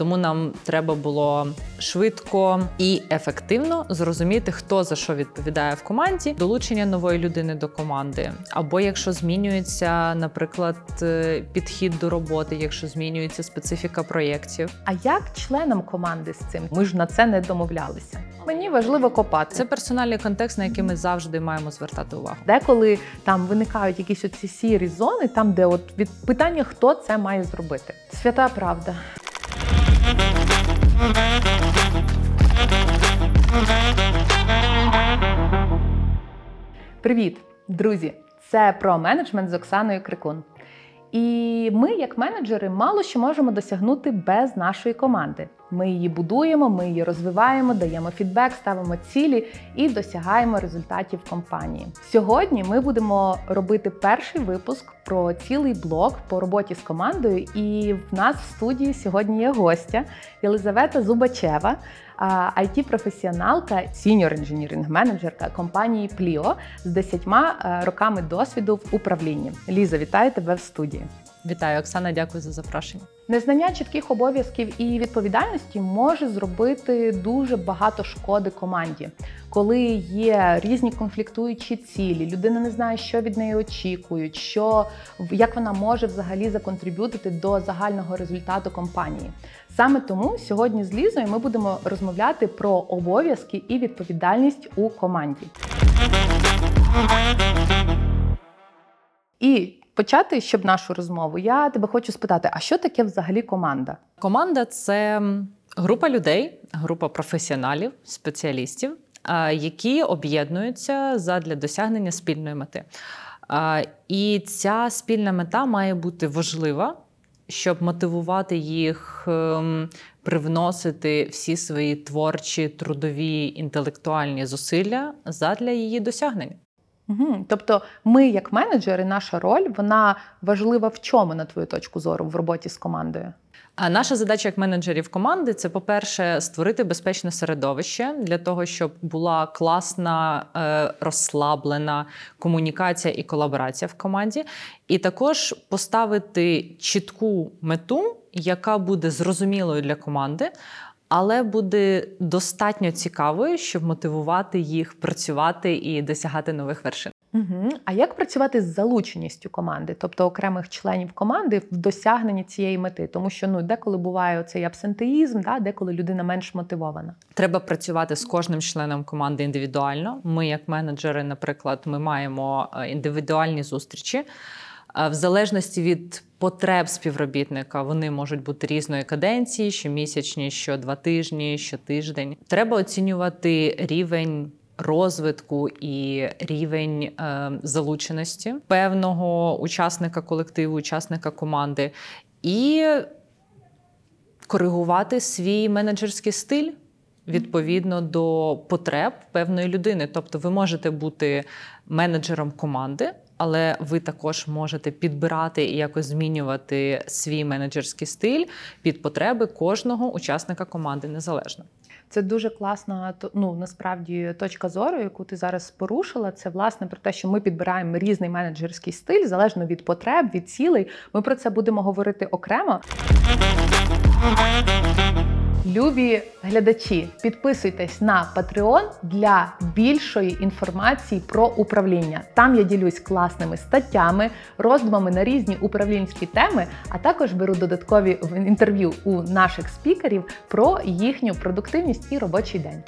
Тому нам треба було швидко і ефективно зрозуміти, хто за що відповідає в команді, долучення нової людини до команди, або якщо змінюється, наприклад, е, підхід до роботи, якщо змінюється специфіка проєктів. А як членам команди з цим? Ми ж на це не домовлялися. Мені важливо копати. Це персональний контекст, на який ми завжди маємо звертати увагу. Деколи там виникають якісь оці сірі зони, там де от від питання, хто це має зробити. Свята правда. Привіт, друзі! Це про менеджмент з Оксаною Крикун. І ми, як менеджери, мало що можемо досягнути без нашої команди. Ми її будуємо, ми її розвиваємо, даємо фідбек, ставимо цілі і досягаємо результатів компанії. Сьогодні ми будемо робити перший випуск про цілий блок по роботі з командою. І в нас в студії сьогодні є гостя Єлизавета Зубачева, IT професіоналка senior engineering менеджерка компанії Plio з 10 роками досвіду в управлінні. Ліза, вітаю тебе в студії. Вітаю, Оксана, дякую за запрошення. Незнання чітких обов'язків і відповідальності може зробити дуже багато шкоди команді, коли є різні конфліктуючі цілі. Людина не знає, що від неї очікують, що як вона може взагалі за contribute ити до загального результату компанії. Саме тому сьогодні з Лізою ми будемо розмовляти про обов'язки і відповідальність у команді. І почати, щоб нашу розмову, я тебе хочу спитати: а що таке взагалі команда? Команда це група людей, група професіоналів, спеціалістів, які об'єднуються задля досягнення спільної мети. І ця спільна мета має бути важлива, щоб мотивувати їх ем, привносити всі свої творчі, трудові, інтелектуальні зусилля задля її досягнення. Угу. Тобто, ми, як менеджери, наша роль вона важлива в чому, на твою точку зору, в роботі з командою? А наша задача як менеджерів команди це, по-перше, створити безпечне середовище для того, щоб була класна, е, розслаблена комунікація і колаборація в команді, і також поставити чітку мету, яка буде зрозумілою для команди але буде достатньо цікавою, щоб мотивувати їх працювати і досягати нових вершин. Угу. А як працювати з залученістю команди, тобто окремих членів команди в досягненні цієї мети? Тому що ну деколи буває цей абсентеїзм, да, деколи людина менш мотивована. Треба працювати з кожним членом команди індивідуально. Ми, як менеджери, наприклад, ми маємо е, індивідуальні зустрічі. В залежності від потреб співробітника вони можуть бути різної каденції, щомісячні, що два тижні, що тиждень. Треба оцінювати рівень. Розвитку і рівень е, залученості певного учасника колективу, учасника команди, і коригувати свій менеджерський стиль відповідно до потреб певної людини. Тобто, ви можете бути менеджером команди але ви також можете підбирати і якось змінювати свій менеджерський стиль під потреби кожного учасника команди незалежно. Це дуже класна ну насправді точка зору, яку ти зараз порушила. Це власне про те, що ми підбираємо різний менеджерський стиль залежно від потреб, від цілей. Ми про це будемо говорити окремо. Любі глядачі, підписуйтесь на Patreon для більшої інформації про управління. Там я ділюсь класними статтями, роздумами на різні управлінські теми, а також беру додаткові інтерв'ю у наших спікерів про їхню продуктивність і робочий день.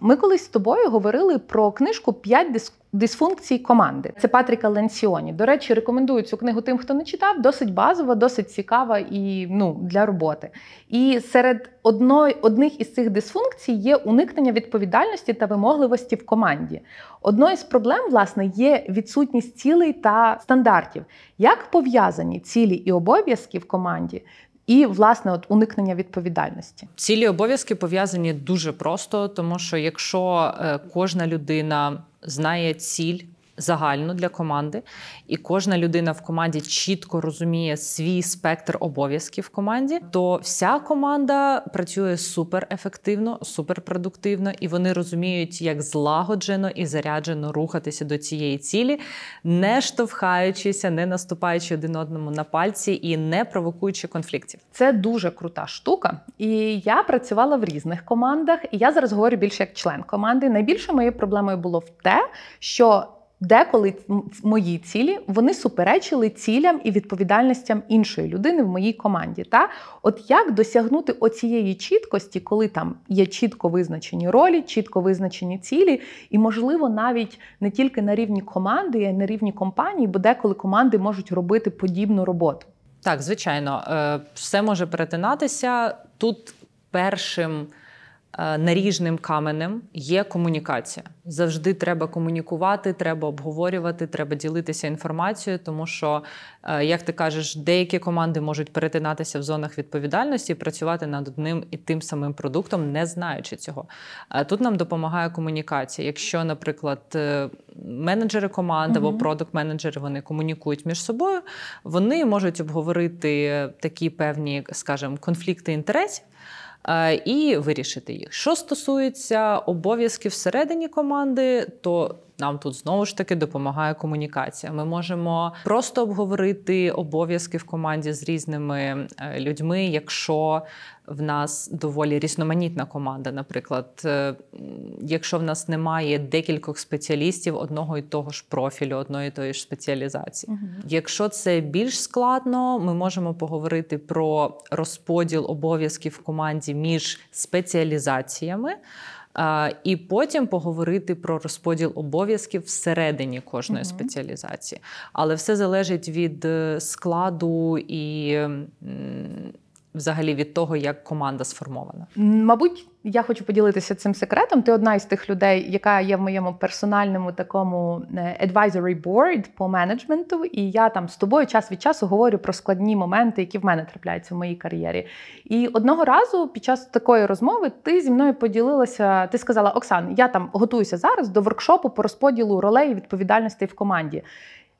Ми колись з тобою говорили про книжку «5 дисфункцій команди. Це Патріка Ленсіоні. До речі, рекомендую цю книгу тим, хто не читав. Досить базова, досить цікава і ну для роботи. І серед одної, одних із цих дисфункцій є уникнення відповідальності та вимогливості в команді. Одною з проблем, власне, є відсутність цілей та стандартів. Як пов'язані цілі і обов'язки в команді і власне от уникнення відповідальності. Цілі обов'язки пов'язані дуже просто, тому що якщо е, кожна людина знає ціль загальну для команди, і кожна людина в команді чітко розуміє свій спектр обов'язків в команді, то вся команда працює супер ефективно, супер продуктивно, і вони розуміють, як злагоджено і заряджено рухатися до цієї цілі, не штовхаючися, не наступаючи один одному на пальці і не провокуючи конфліктів. Це дуже крута штука. І я працювала в різних командах, і я зараз говорю більше як член команди. Найбільшою моєю проблемою було в те, що деколи мої цілі вони суперечили цілям і відповідальностям іншої людини в моїй команді. Та от як досягнути оцієї чіткості, коли там є чітко визначені ролі, чітко визначені цілі, і можливо навіть не тільки на рівні команди, а й на рівні компанії, бо деколи команди можуть робити подібну роботу. Так, звичайно, е, все може перетинатися тут першим. Е, наріжним каменем є комунікація. Завжди треба комунікувати, треба обговорювати, треба ділитися інформацією, тому що, е, як ти кажеш, деякі команди можуть перетинатися в зонах відповідальності і працювати над одним і тим самим продуктом, не знаючи цього. Е, тут нам допомагає комунікація. Якщо, наприклад, менеджери команди або продукт-менеджери вони комунікують між собою, вони можуть обговорити такі певні, скажімо, конфлікти інтересів. Е, і вирішити їх. Що стосується обов'язків всередині команди, то нам тут знову ж таки допомагає комунікація. Ми можемо просто обговорити обов'язки в команді з різними е, людьми, якщо в нас доволі різноманітна команда. Наприклад, е, якщо в нас немає декількох спеціалістів одного і того ж профілю, одної і тої ж спеціалізації. Угу. Якщо це більш складно, ми можемо поговорити про розподіл обов'язків в команді між спеціалізаціями. І потім поговорити про розподіл обов'язків всередині кожної угу. спеціалізації. Але все залежить від е, складу і взагалі від того, як команда сформована? Мабуть, я хочу поділитися цим секретом. Ти одна із тих людей, яка є в моєму персональному такому е, advisory board по менеджменту, і я там з тобою час від часу говорю про складні моменти, які в мене трапляються в моїй кар'єрі. І одного разу під час такої розмови ти зі мною поділилася. Ти сказала: Оксан, я там готуюся зараз до воркшопу по розподілу ролей і відповідальностей в команді.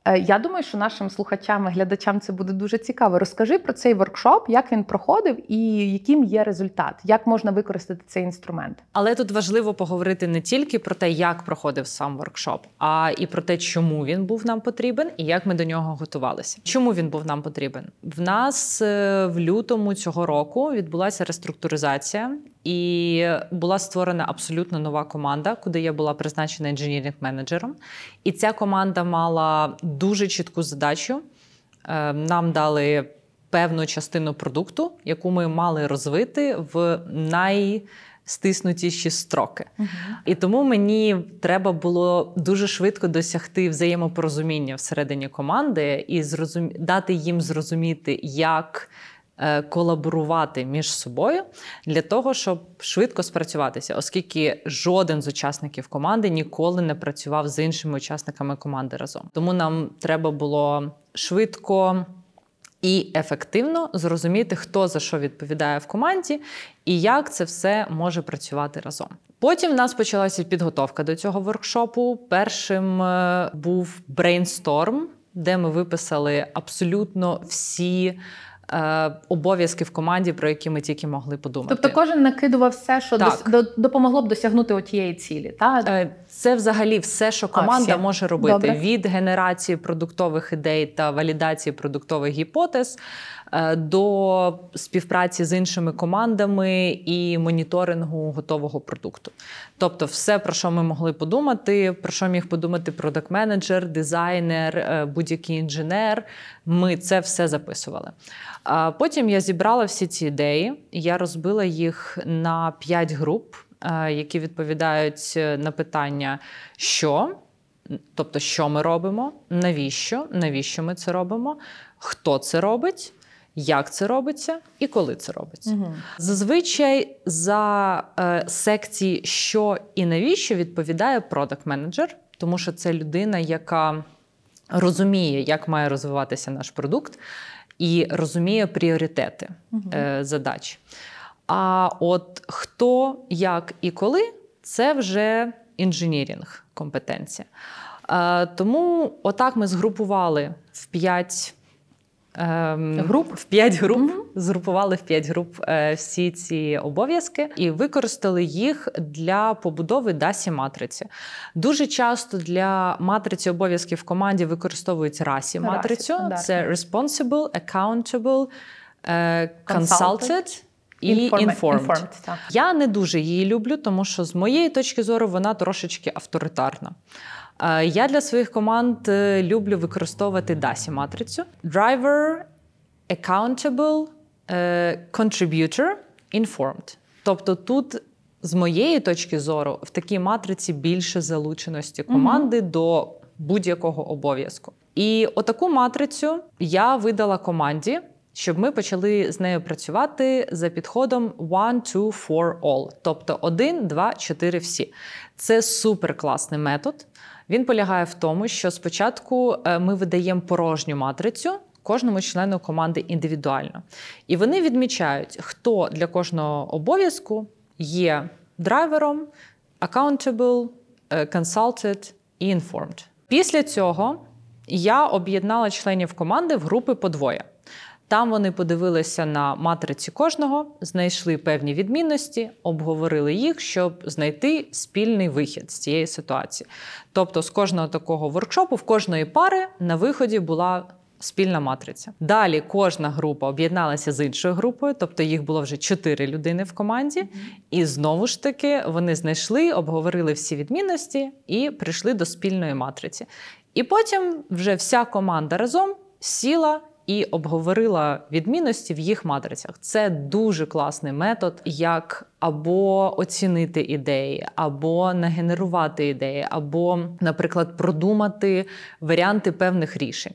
Е, я думаю, що нашим слухачам і глядачам це буде дуже цікаво. Розкажи про цей воркшоп, як він проходив і яким є результат, як можна використати цей інструмент. Але тут важливо поговорити не тільки про те, як проходив сам воркшоп, а і про те, чому він був нам потрібен і як ми до нього готувалися. Чому він був нам потрібен? В нас е, в лютому цього року відбулася реструктуризація. І була створена абсолютно нова команда, куди я була призначена інженірінг-менеджером. І ця команда мала дуже чітку задачу. Е, нам дали певну частину продукту, яку ми мали розвити в найстиснутіші строки. Uh-huh. І тому мені треба було дуже швидко досягти взаємопорозуміння всередині команди і зрозум... дати їм зрозуміти, як. Е, колаборувати між собою для того, щоб швидко спрацюватися, оскільки жоден з учасників команди ніколи не працював з іншими учасниками команди разом. Тому нам треба було швидко. І ефективно зрозуміти, хто за що відповідає в команді, і як це все може працювати разом. Потім в нас почалася підготовка до цього воркшопу. Першим е, був брейнсторм, де ми виписали абсолютно всі обов'язки в команді, про які ми тільки могли подумати. Тобто кожен накидував все, що так. допомогло б досягнути отієї цілі. Так? Це взагалі все, що команда а, може робити Добре. від генерації продуктових ідей та валідації продуктових гіпотез. Е, до співпраці з іншими командами і моніторингу готового продукту. Тобто, все, про що ми могли подумати, про що міг подумати продакт-менеджер, дизайнер, е, будь-який інженер. Ми це все записували. Потім я зібрала всі ці ідеї, я розбила їх на п'ять груп, які відповідають на питання, що. Тобто, що ми робимо, навіщо, навіщо ми це робимо, хто це робить, як це робиться і коли це робиться. Угу. Зазвичай за е, секції, що і навіщо відповідає продакт-менеджер, тому що це людина, яка розуміє, як має розвиватися наш продукт, і розуміє пріоритети угу. е, задач. А от хто, як і коли це вже інженірінг компетенція. Е, Тому отак ми згрупували в п'ять. ем, Груп? в п'ять груп згрупували в п'ять груп е, всі ці обов'язки і використали їх для побудови дасі матриці. Дуже часто для матриці обов'язків в команді використовують расі матрицю. Це responsible, accountable, е, consulted і Informa- informed. informed, так. Я не дуже її люблю, тому що з моєї точки зору вона трошечки авторитарна. Е, Я для своїх команд е, люблю використовувати DASI матрицю. Driver, accountable, е, contributor, informed. Тобто тут, з моєї точки зору, в такій матриці більше залученості команди до будь-якого обов'язку. І отаку матрицю я видала команді, щоб ми почали з нею працювати за підходом one, two, four, all. Тобто один, два, чотири, всі. Це супер класний метод. Він полягає в тому, що спочатку е, ми видаємо порожню матрицю кожному члену команди індивідуально. І вони відмічають, хто для кожного обов'язку є драйвером, accountable, е, consulted і informed. Після цього я об'єднала членів команди в групи по двоє. Там вони подивилися на матриці кожного, знайшли певні відмінності, обговорили їх, щоб знайти спільний вихід з цієї ситуації. Тобто, з кожного такого воркшопу, в кожної пари на виході була спільна матриця. Далі кожна група об'єдналася з іншою групою, тобто їх було вже чотири людини в команді. І знову ж таки вони знайшли, обговорили всі відмінності і прийшли до спільної матриці. І потім вже вся команда разом сіла і обговорила відмінності в їх матрицях. Це дуже класний метод, як або оцінити ідеї, або нагенерувати ідеї, або, наприклад, продумати варіанти певних рішень.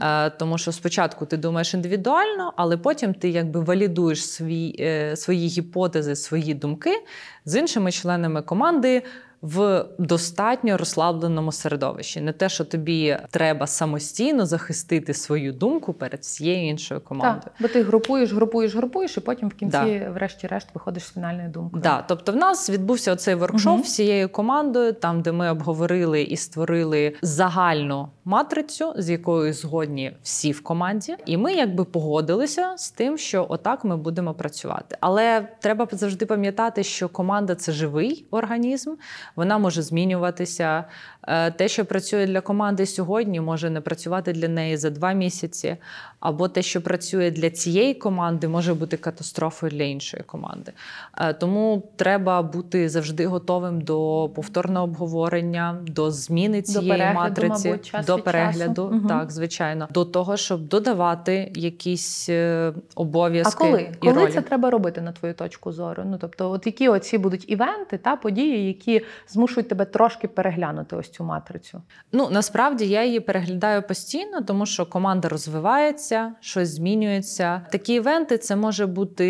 Е, Тому що спочатку ти думаєш індивідуально, але потім ти якби валідуєш свій, е, свої гіпотези, свої думки з іншими членами команди в достатньо розслабленому середовищі. Не те, що тобі треба самостійно захистити свою думку перед всією іншою командою. Так, бо ти групуєш, групуєш, групуєш, і потім в кінці, Да. врешті-решт, виходиш з фінальною думкою. Да, тобто в нас відбувся оцей воркшоп угу. всією командою, там де ми обговорили і створили загальну матрицю, з якою згодні всі в команді, і ми якби погодилися з тим, що отак ми будемо працювати. Але треба завжди пам'ятати, що команда це живий організм, вона може змінюватися. Е, Те, що працює для команди сьогодні, може не працювати для неї за два місяці, або те, що працює для цієї команди, може бути катастрофою для іншої команди. Е, Тому треба бути завжди готовим до повторного обговорення, до зміни цієї перегляду, матриці, мабуть, час до перегляду, часу. Так звичайно, до того, щоб додавати якісь е, обов'язки А коли? і коли ролі. це треба робити на твою точку зору? Ну тобто, от які оці будуть івенти та події, які змушують тебе трошки переглянути ось цю матрицю? Ну насправді я її переглядаю постійно, тому що команда розвивається, щось змінюється. Такі івенти це може бути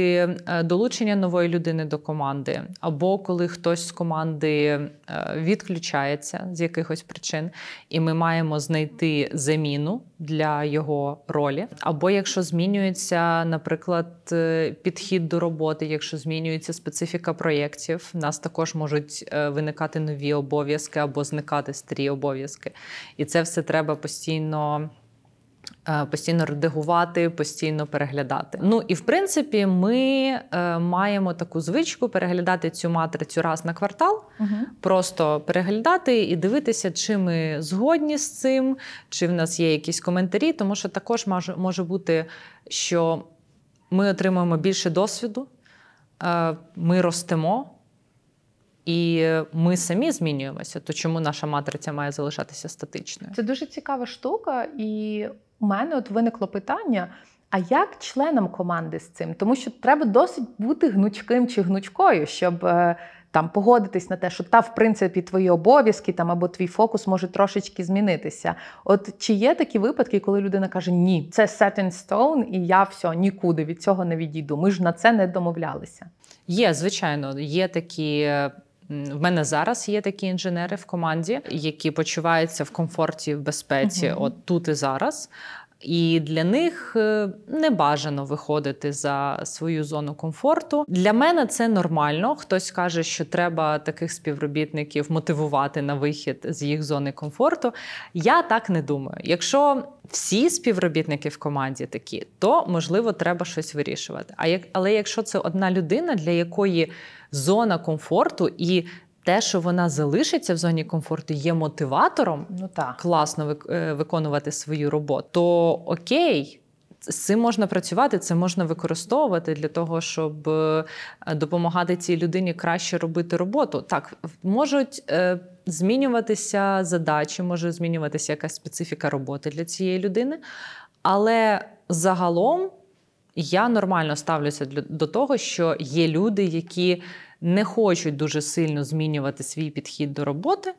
е, долучення нової людини до команди, або коли хтось з команди е, відключається з якихось причин, і ми маємо знайти заміну для його ролі. Або якщо змінюється, наприклад, е, підхід до роботи, якщо змінюється специфіка проєктів, в нас також можуть виникати нові обов'язки або зникати старі обов'язки. І це все треба постійно. е, Постійно редагувати, постійно переглядати. Ну і в принципі, ми е, маємо таку звичку переглядати цю матрицю раз на квартал, Угу. просто переглядати і дивитися, чи ми згодні з цим, чи в нас є якісь коментарі, тому що також може, може бути, що ми отримуємо більше досвіду, е, ми ростемо. І ми самі змінюємося, то чому наша матриця має залишатися статичною? Це дуже цікава штука, і у мене от виникло питання: а як членам команди з цим? Тому що треба досить бути гнучким чи гнучкою, щоб. е, Там погодитись на те, що та, в принципі, твої обов'язки там або твій фокус може трошечки змінитися. От чи є такі випадки, коли людина каже: Ні, це set in stone, і я все нікуди від цього не відійду. Ми ж на це не домовлялися. Є, звичайно, є такі. В мене зараз є такі інженери в команді, які почуваються в комфорті, в безпеці, угу. от тут і зараз. І для них е, не бажано виходити за свою зону комфорту. Для мене це нормально. Хтось каже, що треба таких співробітників мотивувати на вихід з їх зони комфорту. Я так не думаю. Якщо всі співробітники в команді такі, то можливо треба щось вирішувати. А як але якщо це одна людина, для якої зона комфорту і те, що вона залишиться в зоні комфорту, є мотиватором Ну так. класно е, виконувати свою роботу, то окей. З цим можна працювати, це можна використовувати для того, щоб е, допомагати цій людині краще робити роботу. Так, можуть е, змінюватися задачі, може змінюватися якась специфіка роботи для цієї людини, але загалом я нормально ставлюся до того, що є люди, які не хочуть дуже сильно змінювати свій підхід до роботи,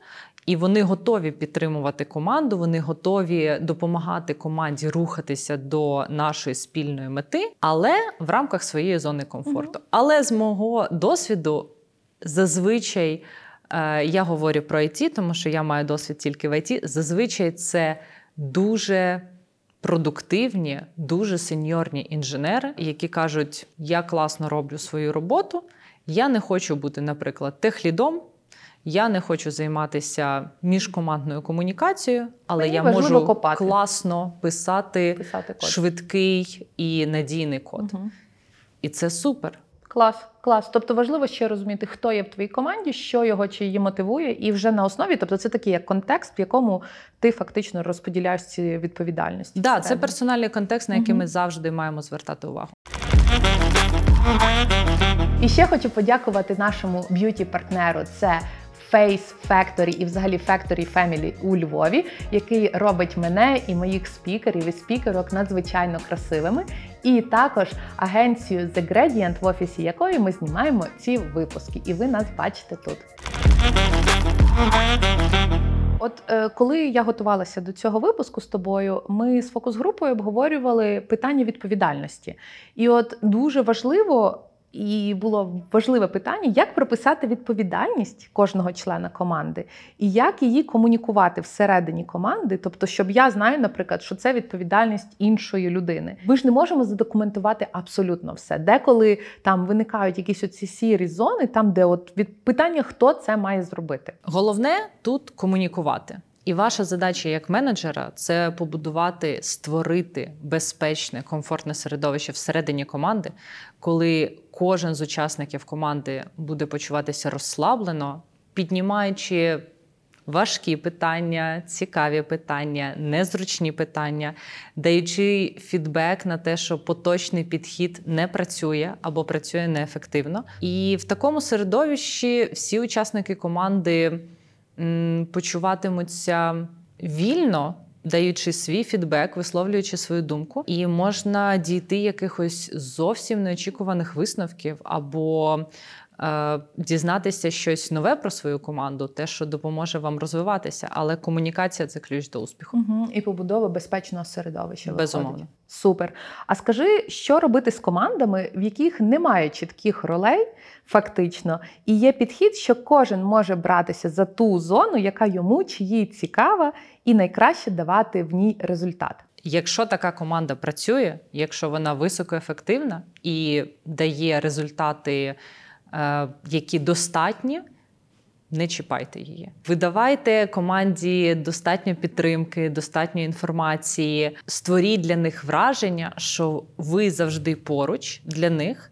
і вони готові підтримувати команду, вони готові допомагати команді рухатися до нашої спільної мети, але в рамках своєї зони комфорту. Але з мого досвіду зазвичай. е, Я говорю про IT, тому що я маю досвід тільки в IT. Зазвичай це дуже продуктивні, дуже сеньорні інженери, які кажуть: я класно роблю свою роботу, я не хочу бути, наприклад, техлідом. Я не хочу займатися міжкомандною комунікацією, але Мені я можу копати. класно писати Писати код. швидкий і надійний код. Мгм. І це супер. Клас, клас. Тобто важливо ще розуміти, хто є в твоїй команді, що його чи її мотивує, і вже на основі, тобто це такий як контекст, в якому ти фактично розподіляєш ці відповідальності. Да, це персональний контекст, на який Мгм. ми завжди маємо звертати увагу. І ще хочу подякувати нашому б'юті-партнеру. Це Face Factory і взагалі Factory Family у Львові, який робить мене і моїх спікерів і спікерок надзвичайно красивими. І також агенцію The Gradient, в офісі якої ми знімаємо ці випуски. І ви нас бачите тут. От е, коли я готувалася до цього випуску з тобою, ми з фокус-групою обговорювали питання відповідальності. І от дуже важливо. І було важливе питання, як прописати відповідальність кожного члена команди і як її комунікувати всередині команди. Тобто, щоб я знаю, наприклад, що це відповідальність іншої людини. Ми ж не можемо задокументувати абсолютно все. Деколи там виникають якісь оці сірі зони, там де от від питання, хто це має зробити. Головне тут комунікувати. І ваша задача як менеджера це побудувати, створити безпечне, комфортне середовище всередині команди, коли кожен з учасників команди буде почуватися розслаблено, піднімаючи важкі питання, цікаві питання, незручні питання, даючи фідбек на те, що поточний підхід не працює або працює неефективно. І в такому середовищі всі учасники команди почуватимуться вільно. Даючи свій фідбек, висловлюючи свою думку, і можна дійти якихось зовсім неочікуваних висновків або дізнатися щось нове про свою команду, те, що допоможе вам розвиватися. Але комунікація це ключ до успіху. Угу. І побудова безпечного середовища. Безумовно. виходить. Супер. А скажи, що робити з командами, в яких немає чітких ролей, фактично, і є підхід, що кожен може братися за ту зону, яка йому чи їй цікава, і найкраще давати в ній результат. Якщо така команда працює, якщо вона високоефективна і дає результати, е, які достатні, не чіпайте її. Видавайте команді достатньо підтримки, достатньо інформації. Створіть для них враження, що ви завжди поруч для них.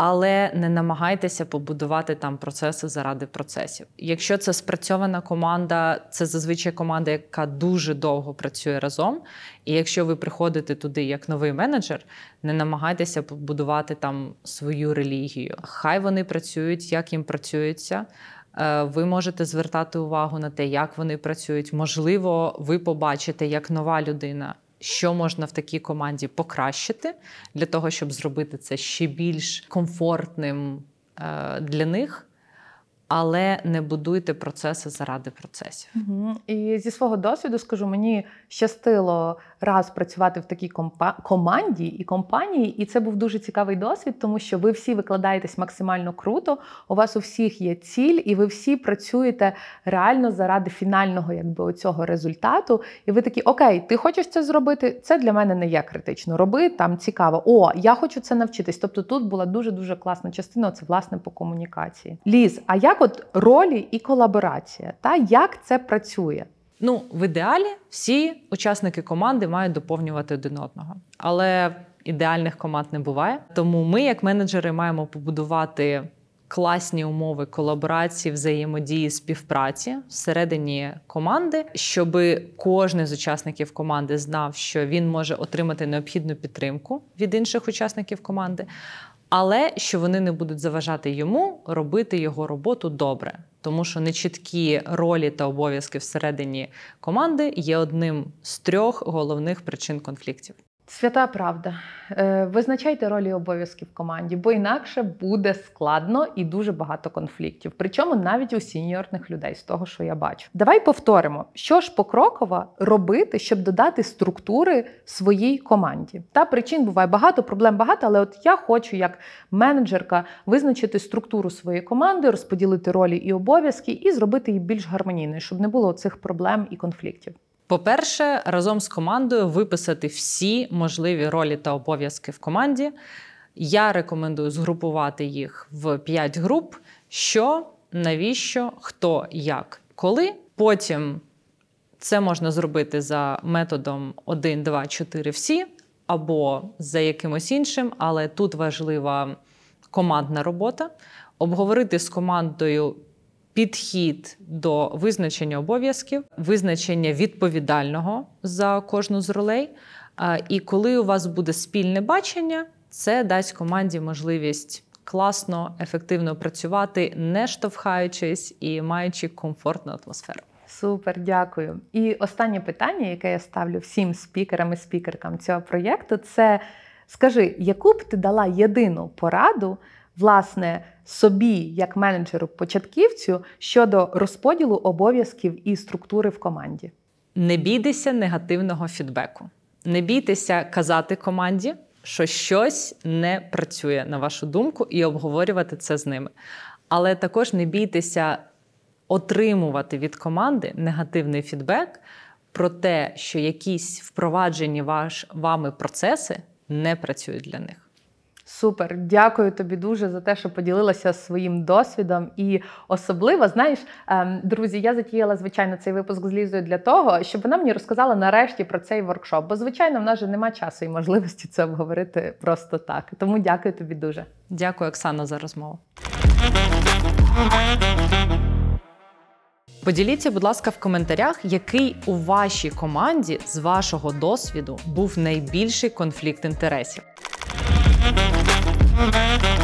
Але не намагайтеся побудувати там процеси заради процесів. Якщо це спрацьована команда, це зазвичай команда, яка дуже довго працює разом. І якщо ви приходите туди як новий менеджер, не намагайтеся побудувати там свою релігію. Хай вони працюють, як їм працюється. Е, Ви можете звертати увагу на те, як вони працюють. Можливо, ви побачите, як нова людина, що можна в такій команді покращити для того, щоб зробити це ще більш комфортним е, для них. Але не будуйте процеси заради процесів. Мгм. І зі свого досвіду скажу, мені щастило раз працювати в такій компа- команді і компанії, і це був дуже цікавий досвід, тому що ви всі викладаєтесь максимально круто. У вас у всіх є ціль, і ви всі працюєте реально заради фінального, якби оцього результату. І ви такі, окей, ти хочеш це зробити? Це для мене не є критично. Роби там цікаво. О, я хочу це навчитись. Тобто тут була дуже дуже класна частина. Це власне по комунікації. Ліз, а як от ролі і колаборація? Та як це працює? Ну, в ідеалі всі учасники команди мають доповнювати один одного. Але ідеальних команд не буває. Тому ми, як менеджери, маємо побудувати класні умови колаборації, взаємодії, співпраці всередині команди, щоб кожен з учасників команди знав, що він може отримати необхідну підтримку від інших учасників команди. Але що вони не будуть заважати йому робити його роботу добре, тому що нечіткі ролі та обов'язки всередині команди є одним з трьох головних причин конфліктів. Свята правда. Е, Визначайте ролі і обов'язки в команді, бо інакше буде складно і дуже багато конфліктів. Причому навіть у сіньорних людей, з того, що я бачу. Давай повторимо, що ж покроково робити, щоб додати структури своїй команді. Та причин буває багато, проблем багато, але от я хочу, як менеджерка, визначити структуру своєї команди, розподілити ролі і обов'язки і зробити її більш гармонійною, щоб не було цих проблем і конфліктів. По-перше, разом з командою виписати всі можливі ролі та обов'язки в команді. Я рекомендую згрупувати їх в 5 груп: що, навіщо, хто, як, коли. Потім це можна зробити за методом 1, 2, 4 всі, або за якимось іншим, але тут важлива командна робота. Обговорити з командою підхід до визначення обов'язків, визначення відповідального за кожну з ролей. І коли у вас буде спільне бачення, це дасть команді можливість класно, ефективно працювати, не штовхаючись і маючи комфортну атмосферу. Супер, дякую. І останнє питання, яке я ставлю всім спікерам і спікеркам цього проєкту, це скажи, яку б ти дала єдину пораду, власне, собі, як менеджеру-початківцю, щодо розподілу обов'язків і структури в команді? Не бійтеся негативного фідбеку. Не бійтеся казати команді, що щось не працює на вашу думку, і обговорювати це з ними. Але також не бійтеся отримувати від команди негативний фідбек про те, що якісь впроваджені ваш, вами процеси не працюють для них. Супер, дякую тобі дуже за те, що поділилася своїм досвідом. І особливо, знаєш, ем, друзі, я затіяла звичайно цей випуск з Лізою для того, щоб вона мені розказала нарешті про цей воркшоп. Бо, звичайно, в нас же немає часу і можливості це обговорити просто так. Тому дякую тобі дуже. Дякую, Оксана, за розмову. Поділіться, будь ласка, в коментарях, який у вашій команді з вашого досвіду був найбільший конфлікт інтересів. Música